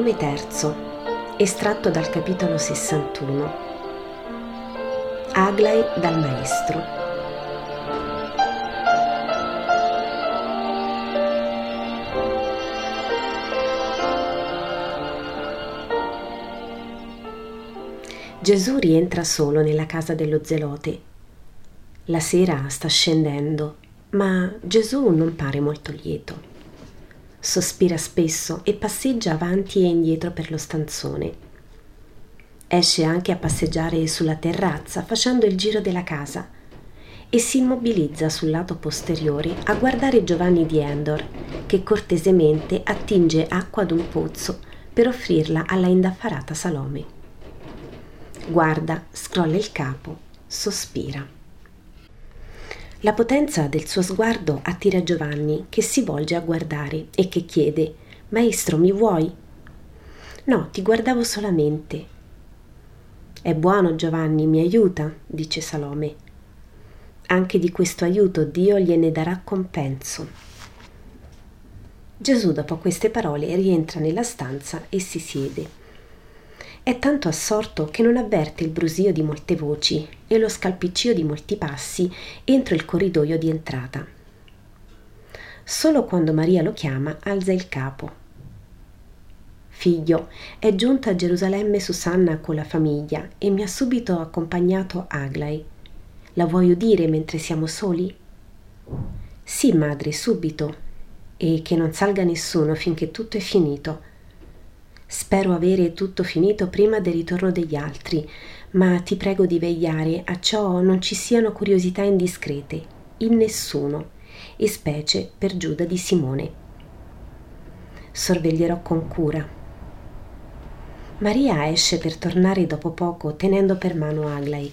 Volume 3, estratto dal capitolo 61. Aglai dal maestro. Gesù rientra solo nella casa dello zelote. La sera sta scendendo, ma Gesù non pare molto lieto sospira spesso e passeggia avanti e indietro per lo stanzone. Esce anche a passeggiare sulla terrazza facendo il giro della casa e si immobilizza sul lato posteriore a guardare Giovanni di Endor che cortesemente attinge acqua ad un pozzo per offrirla alla indaffarata Salome. Guarda, scrolla il capo, sospira. La potenza del suo sguardo attira Giovanni, che si volge a guardare e che chiede Maestro, mi vuoi? No, ti guardavo solamente. È buono Giovanni, mi aiuta, dice Salome. Anche di questo aiuto Dio gliene darà compenso. Gesù dopo queste parole rientra nella stanza e si siede. È tanto assorto che non avverte il brusio di molte voci e lo scalpiccio di molti passi entro il corridoio di entrata. Solo quando Maria lo chiama alza il capo. Figlio, è giunta a Gerusalemme Susanna con la famiglia e mi ha subito accompagnato Aglai. La vuoi udire mentre siamo soli? Sì, madre, subito. E che non salga nessuno finché tutto è finito Spero avere tutto finito prima del ritorno degli altri, ma ti prego di vegliare a ciò non ci siano curiosità indiscrete, in nessuno, e specie per Giuda di Simone. Sorveglierò con cura. Maria esce per tornare dopo poco tenendo per mano Aglai,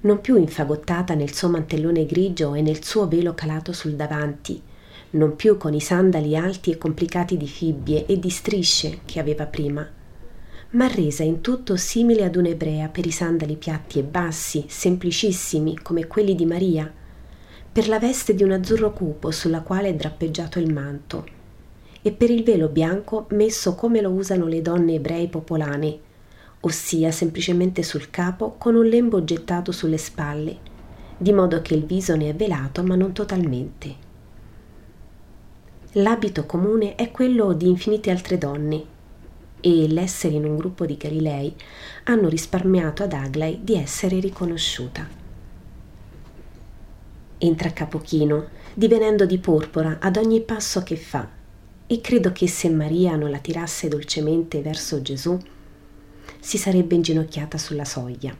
non più infagottata nel suo mantellone grigio e nel suo velo calato sul davanti, non più con i sandali alti e complicati di fibbie e di strisce che aveva prima, ma resa in tutto simile ad un'ebrea per i sandali piatti e bassi, semplicissimi come quelli di Maria, per la veste di un azzurro cupo sulla quale è drappeggiato il manto, e per il velo bianco messo come lo usano le donne ebrei popolane, ossia semplicemente sul capo con un lembo gettato sulle spalle, di modo che il viso ne è velato ma non totalmente. L'abito comune è quello di infinite altre donne e l'essere in un gruppo di Galilei hanno risparmiato ad Aglai di essere riconosciuta. Entra a capochino, divenendo di porpora ad ogni passo che fa, e credo che se Maria non la tirasse dolcemente verso Gesù, si sarebbe inginocchiata sulla soglia.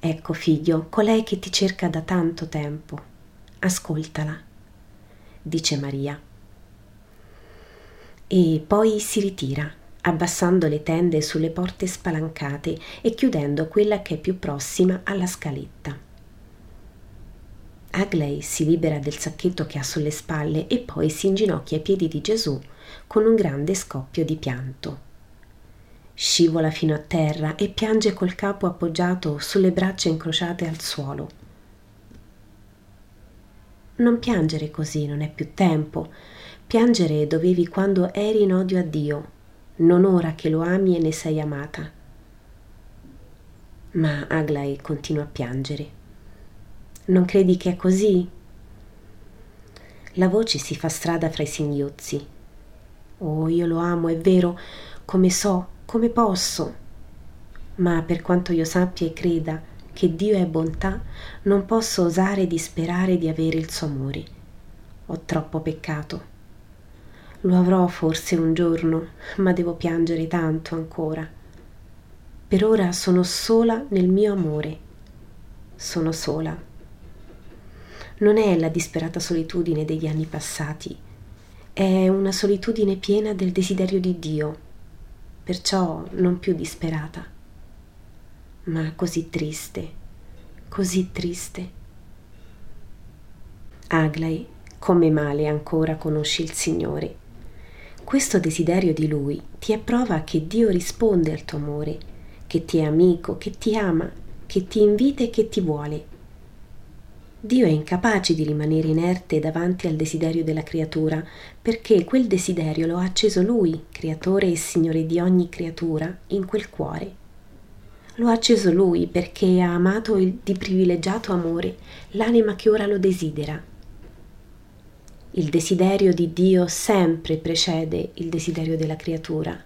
Ecco, figlio, colei che ti cerca da tanto tempo. Ascoltala dice Maria. E poi si ritira, abbassando le tende sulle porte spalancate e chiudendo quella che è più prossima alla scaletta. Agley si libera del sacchetto che ha sulle spalle e poi si inginocchia ai piedi di Gesù con un grande scoppio di pianto. Scivola fino a terra e piange col capo appoggiato sulle braccia incrociate al suolo. Non piangere così, non è più tempo. Piangere dovevi quando eri in odio a Dio, non ora che lo ami e ne sei amata. Ma Aglai continua a piangere. Non credi che è così? La voce si fa strada fra i singhiozzi. Oh, io lo amo, è vero, come so, come posso. Ma per quanto io sappia e creda, che Dio è bontà, non posso osare di sperare di avere il suo amore. Ho troppo peccato. Lo avrò forse un giorno, ma devo piangere tanto ancora. Per ora sono sola nel mio amore. Sono sola. Non è la disperata solitudine degli anni passati, è una solitudine piena del desiderio di Dio, perciò non più disperata ma così triste, così triste. Aglai, come male ancora conosci il Signore. Questo desiderio di Lui ti è prova che Dio risponde al tuo amore, che ti è amico, che ti ama, che ti invita e che ti vuole. Dio è incapace di rimanere inerte davanti al desiderio della creatura, perché quel desiderio lo ha acceso Lui, creatore e Signore di ogni creatura, in quel cuore. Lo ha acceso Lui perché ha amato il, di privilegiato amore l'anima che ora lo desidera. Il desiderio di Dio sempre precede il desiderio della creatura,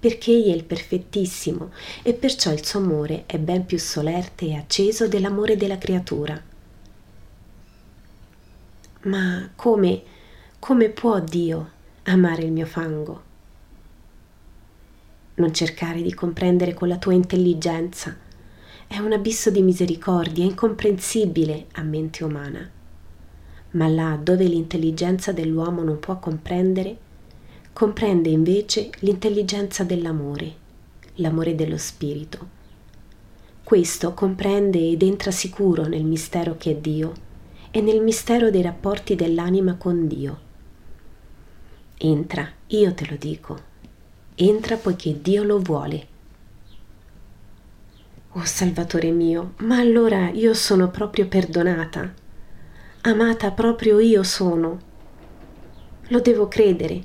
perché Egli è il perfettissimo e perciò il suo amore è ben più solerte e acceso dell'amore della creatura. Ma come, come può Dio amare il mio fango? Non cercare di comprendere con la tua intelligenza. È un abisso di misericordia incomprensibile a mente umana. Ma là dove l'intelligenza dell'uomo non può comprendere, comprende invece l'intelligenza dell'amore, l'amore dello spirito. Questo comprende ed entra sicuro nel mistero che è Dio e nel mistero dei rapporti dell'anima con Dio. Entra, io te lo dico, entra poiché Dio lo vuole. Oh Salvatore mio, ma allora io sono proprio perdonata, amata proprio io sono. Lo devo credere.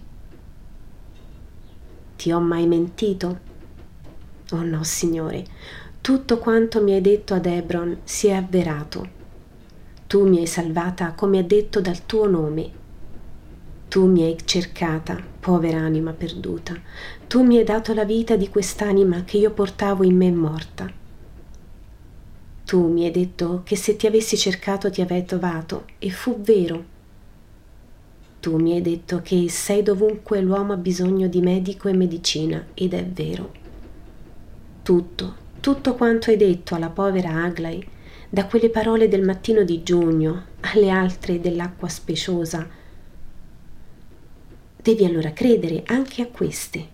Ti ho mai mentito? Oh no, Signore, tutto quanto mi hai detto ad Hebron si è avverato tu mi hai salvata come ha detto dal tuo nome. Tu mi hai cercata, povera anima perduta. Tu mi hai dato la vita di quest'anima che io portavo in me morta. Tu mi hai detto che se ti avessi cercato ti avrei trovato, e fu vero. Tu mi hai detto che sei dovunque l'uomo ha bisogno di medico e medicina, ed è vero. Tutto, tutto quanto hai detto alla povera Aglai da quelle parole del mattino di giugno alle altre dell'acqua speciosa. Devi allora credere anche a queste.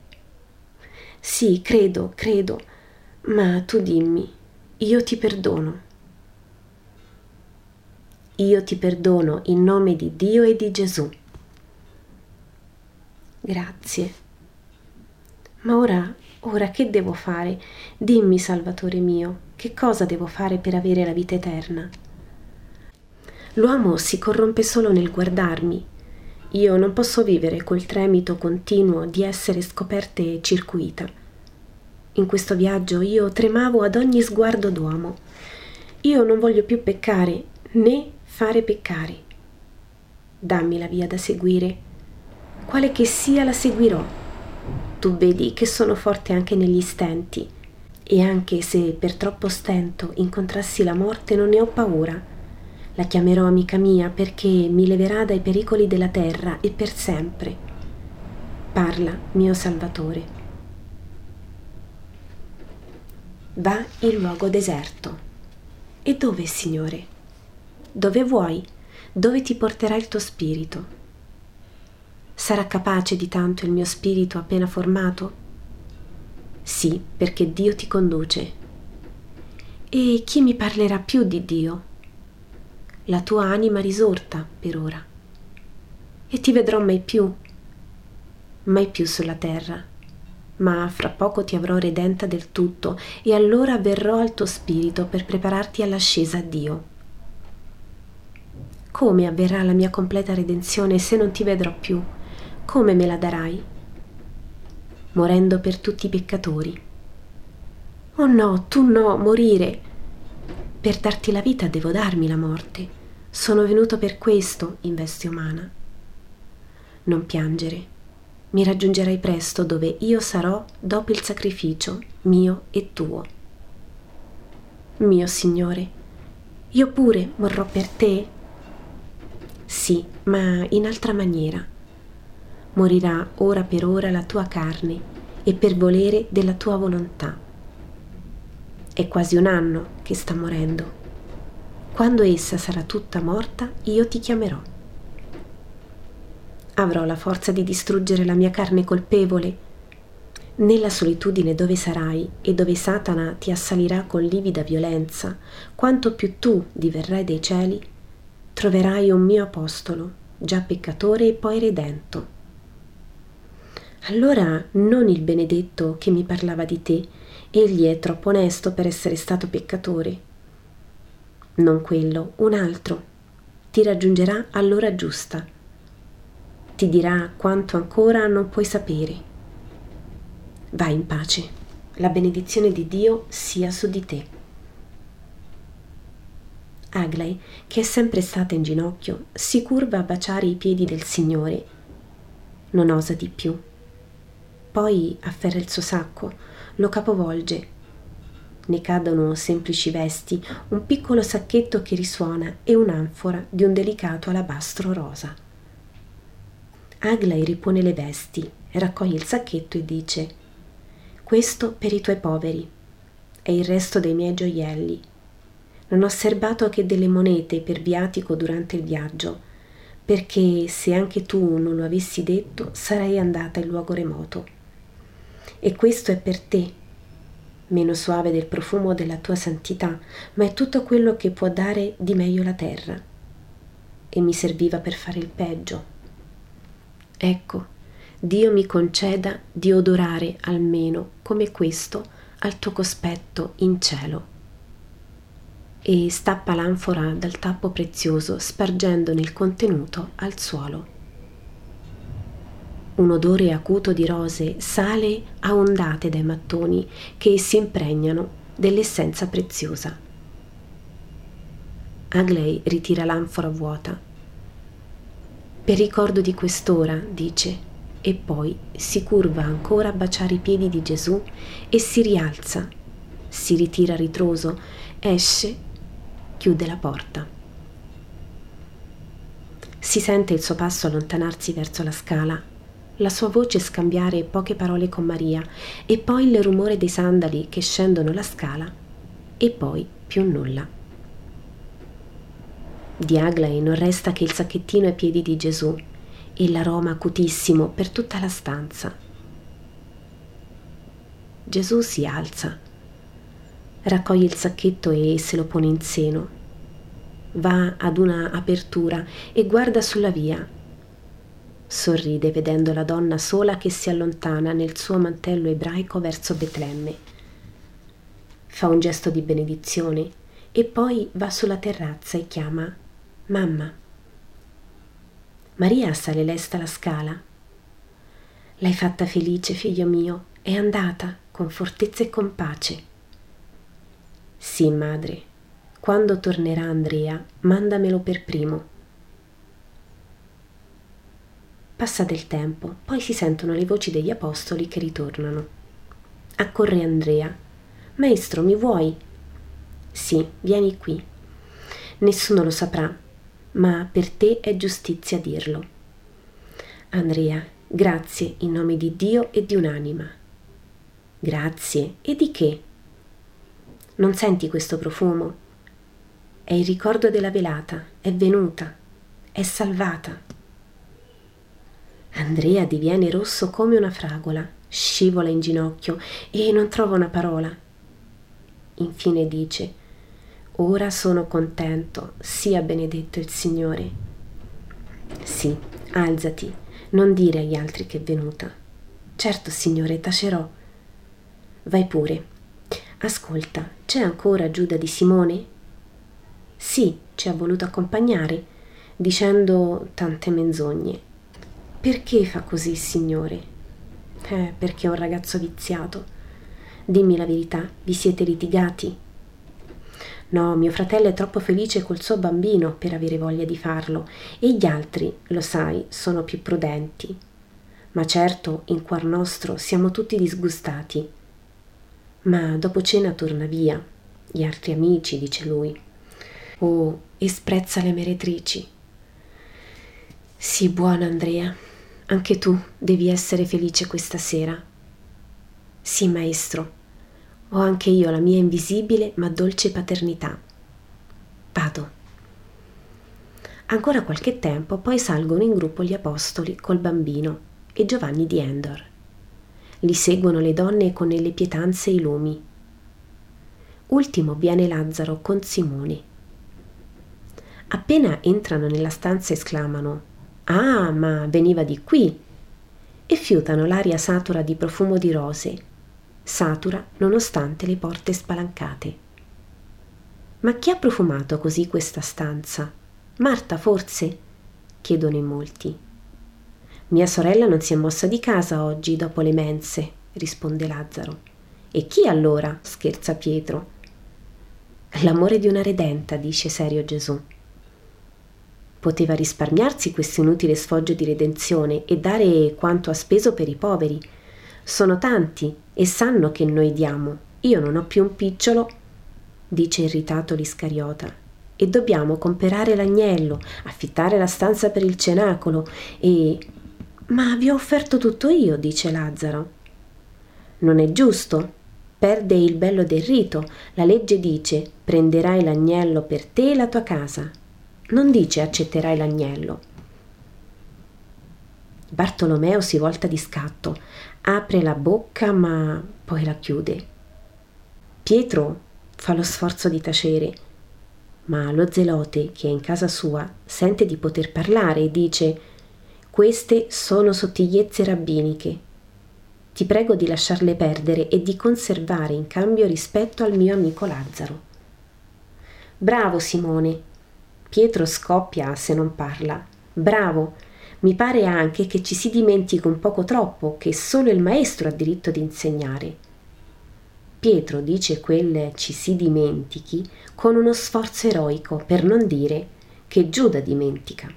Sì, credo, credo, ma tu dimmi, io ti perdono. Io ti perdono in nome di Dio e di Gesù. Grazie. Ma ora, ora che devo fare? Dimmi, Salvatore mio, che cosa devo fare per avere la vita eterna? L'uomo si corrompe solo nel guardarmi. Io non posso vivere col tremito continuo di essere scoperta e circuita. In questo viaggio io tremavo ad ogni sguardo d'uomo. Io non voglio più peccare né fare peccare. Dammi la via da seguire. Quale che sia la seguirò. Tu vedi che sono forte anche negli stenti e anche se per troppo stento incontrassi la morte non ne ho paura. La chiamerò amica mia perché mi leverà dai pericoli della terra e per sempre. Parla, mio Salvatore. Va in luogo deserto. E dove, Signore? Dove vuoi? Dove ti porterà il tuo spirito? Sarà capace di tanto il mio spirito appena formato? Sì, perché Dio ti conduce. E chi mi parlerà più di Dio? La tua anima risorta per ora. E ti vedrò mai più, mai più sulla terra. Ma fra poco ti avrò redenta del tutto e allora verrò al tuo spirito per prepararti all'ascesa a Dio. Come avverrà la mia completa redenzione se non ti vedrò più? Come me la darai? morendo per tutti i peccatori. Oh no, tu no, morire. Per darti la vita devo darmi la morte. Sono venuto per questo in veste umana. Non piangere. Mi raggiungerai presto dove io sarò dopo il sacrificio mio e tuo. Mio Signore, io pure morrò per te? Sì, ma in altra maniera morirà ora per ora la tua carne e per volere della tua volontà. È quasi un anno che sta morendo. Quando essa sarà tutta morta, io ti chiamerò. Avrò la forza di distruggere la mia carne colpevole. Nella solitudine dove sarai e dove Satana ti assalirà con livida violenza, quanto più tu diverrai dai cieli, troverai un mio apostolo, già peccatore e poi redento allora non il benedetto che mi parlava di te, egli è troppo onesto per essere stato peccatore. Non quello, un altro. Ti raggiungerà all'ora giusta. Ti dirà quanto ancora non puoi sapere. Vai in pace. La benedizione di Dio sia su di te. Aglai, che è sempre stata in ginocchio, si curva a baciare i piedi del Signore. Non osa di più. Poi afferra il suo sacco, lo capovolge. Ne cadono semplici vesti, un piccolo sacchetto che risuona e un'anfora di un delicato alabastro rosa. Aglai ripone le vesti, raccoglie il sacchetto e dice Questo per i tuoi poveri. È il resto dei miei gioielli non ho serbato che delle monete per viatico durante il viaggio, perché se anche tu non lo avessi detto sarei andata in luogo remoto. E questo è per te, meno suave del profumo della tua santità, ma è tutto quello che può dare di meglio la terra. E mi serviva per fare il peggio. Ecco, Dio mi conceda di odorare almeno come questo al tuo cospetto in cielo e stappa l'anfora dal tappo prezioso spargendone il contenuto al suolo. Un odore acuto di rose sale a ondate dai mattoni che si impregnano dell'essenza preziosa. Agley ritira l'anfora vuota. Per ricordo di quest'ora, dice, e poi si curva ancora a baciare i piedi di Gesù e si rialza, si ritira ritroso, esce chiude la porta. Si sente il suo passo allontanarsi verso la scala, la sua voce scambiare poche parole con Maria e poi il rumore dei sandali che scendono la scala e poi più nulla. Di Aglai non resta che il sacchettino ai piedi di Gesù e l'aroma acutissimo per tutta la stanza. Gesù si alza raccoglie il sacchetto e se lo pone in seno. Va ad una apertura e guarda sulla via. Sorride vedendo la donna sola che si allontana nel suo mantello ebraico verso Betlemme. Fa un gesto di benedizione e poi va sulla terrazza e chiama Mamma. Maria sale lesta la scala. L'hai fatta felice, figlio mio, è andata con fortezza e con pace. Sì, madre, quando tornerà Andrea, mandamelo per primo. Passa del tempo, poi si sentono le voci degli apostoli che ritornano. Accorre Andrea. Maestro, mi vuoi? Sì, vieni qui. Nessuno lo saprà, ma per te è giustizia dirlo. Andrea, grazie in nome di Dio e di un'anima. Grazie, e di che? Non senti questo profumo? È il ricordo della velata, è venuta, è salvata. Andrea diviene rosso come una fragola, scivola in ginocchio e non trova una parola. Infine dice, Ora sono contento, sia benedetto il Signore. Sì, alzati, non dire agli altri che è venuta. Certo, Signore, tacerò. Vai pure, Ascolta, c'è ancora Giuda di Simone? Sì, ci ha voluto accompagnare, dicendo tante menzogne. Perché fa così, Signore? Eh, perché è un ragazzo viziato. Dimmi la verità, vi siete litigati? No, mio fratello è troppo felice col suo bambino per avere voglia di farlo e gli altri, lo sai, sono più prudenti. Ma certo, in cuor nostro siamo tutti disgustati ma dopo cena torna via. Gli altri amici, dice lui. Oh, e sprezza le meretrici. Sì, buona Andrea, anche tu devi essere felice questa sera. Sì, maestro, ho anche io la mia invisibile ma dolce paternità. Vado. Ancora qualche tempo, poi salgono in gruppo gli apostoli col bambino e Giovanni di Endor. Li seguono le donne con le pietanze e i lumi. Ultimo viene Lazzaro con Simone. Appena entrano nella stanza esclamano Ah, ma veniva di qui! e fiutano l'aria satura di profumo di rose, satura nonostante le porte spalancate. Ma chi ha profumato così questa stanza? Marta, forse? chiedono in molti. Mia sorella non si è mossa di casa oggi dopo le mense, risponde Lazzaro. E chi allora? scherza Pietro. L'amore di una redenta, dice serio Gesù. Poteva risparmiarsi questo inutile sfoggio di redenzione e dare quanto ha speso per i poveri. Sono tanti e sanno che noi diamo. Io non ho più un picciolo, dice irritato l'Iscariota. E dobbiamo comperare l'agnello, affittare la stanza per il cenacolo e... Ma vi ho offerto tutto io, dice Lazzaro. Non è giusto, perde il bello del rito. La legge dice prenderai l'agnello per te e la tua casa. Non dice accetterai l'agnello. Bartolomeo si volta di scatto, apre la bocca ma poi la chiude. Pietro fa lo sforzo di tacere, ma lo zelote che è in casa sua sente di poter parlare e dice queste sono sottigliezze rabbiniche ti prego di lasciarle perdere e di conservare in cambio rispetto al mio amico Lazzaro. Bravo Simone. Pietro scoppia se non parla. Bravo. Mi pare anche che ci si dimentichi un poco troppo che solo il maestro ha diritto di insegnare. Pietro dice quel ci si dimentichi con uno sforzo eroico, per non dire che Giuda dimentica.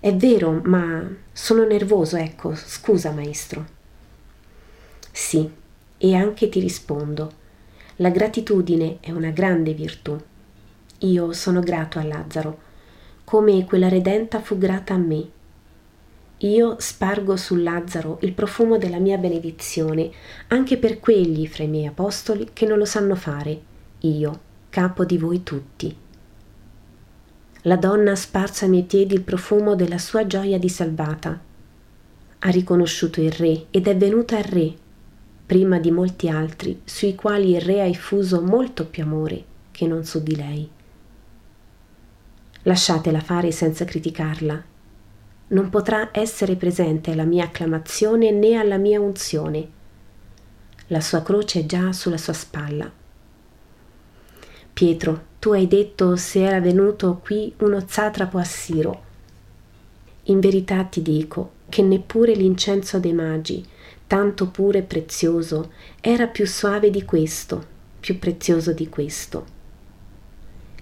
È vero, ma sono nervoso, ecco, scusa maestro. Sì, e anche ti rispondo. La gratitudine è una grande virtù. Io sono grato a Lazzaro, come quella redenta fu grata a me. Io spargo su Lazzaro il profumo della mia benedizione, anche per quelli fra i miei apostoli che non lo sanno fare, io, capo di voi tutti. La donna ha sparso ai miei piedi il profumo della sua gioia di salvata. Ha riconosciuto il re ed è venuta al re prima di molti altri, sui quali il re ha effuso molto più amore che non su di lei. Lasciatela fare senza criticarla. Non potrà essere presente alla mia acclamazione né alla mia unzione. La sua croce è già sulla sua spalla. Pietro, tu hai detto se era venuto qui uno zatrapo assiro. In verità ti dico che neppure l'incenso dei magi tanto puro e prezioso, era più suave di questo, più prezioso di questo.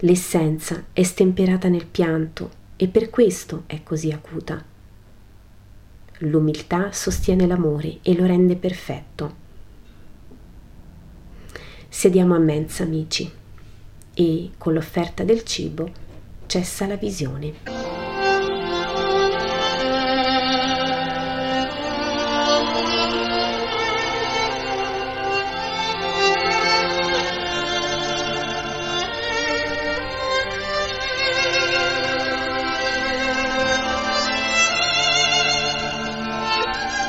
L'essenza è stemperata nel pianto e per questo è così acuta. L'umiltà sostiene l'amore e lo rende perfetto. Sediamo a mensa, amici, e con l'offerta del cibo cessa la visione.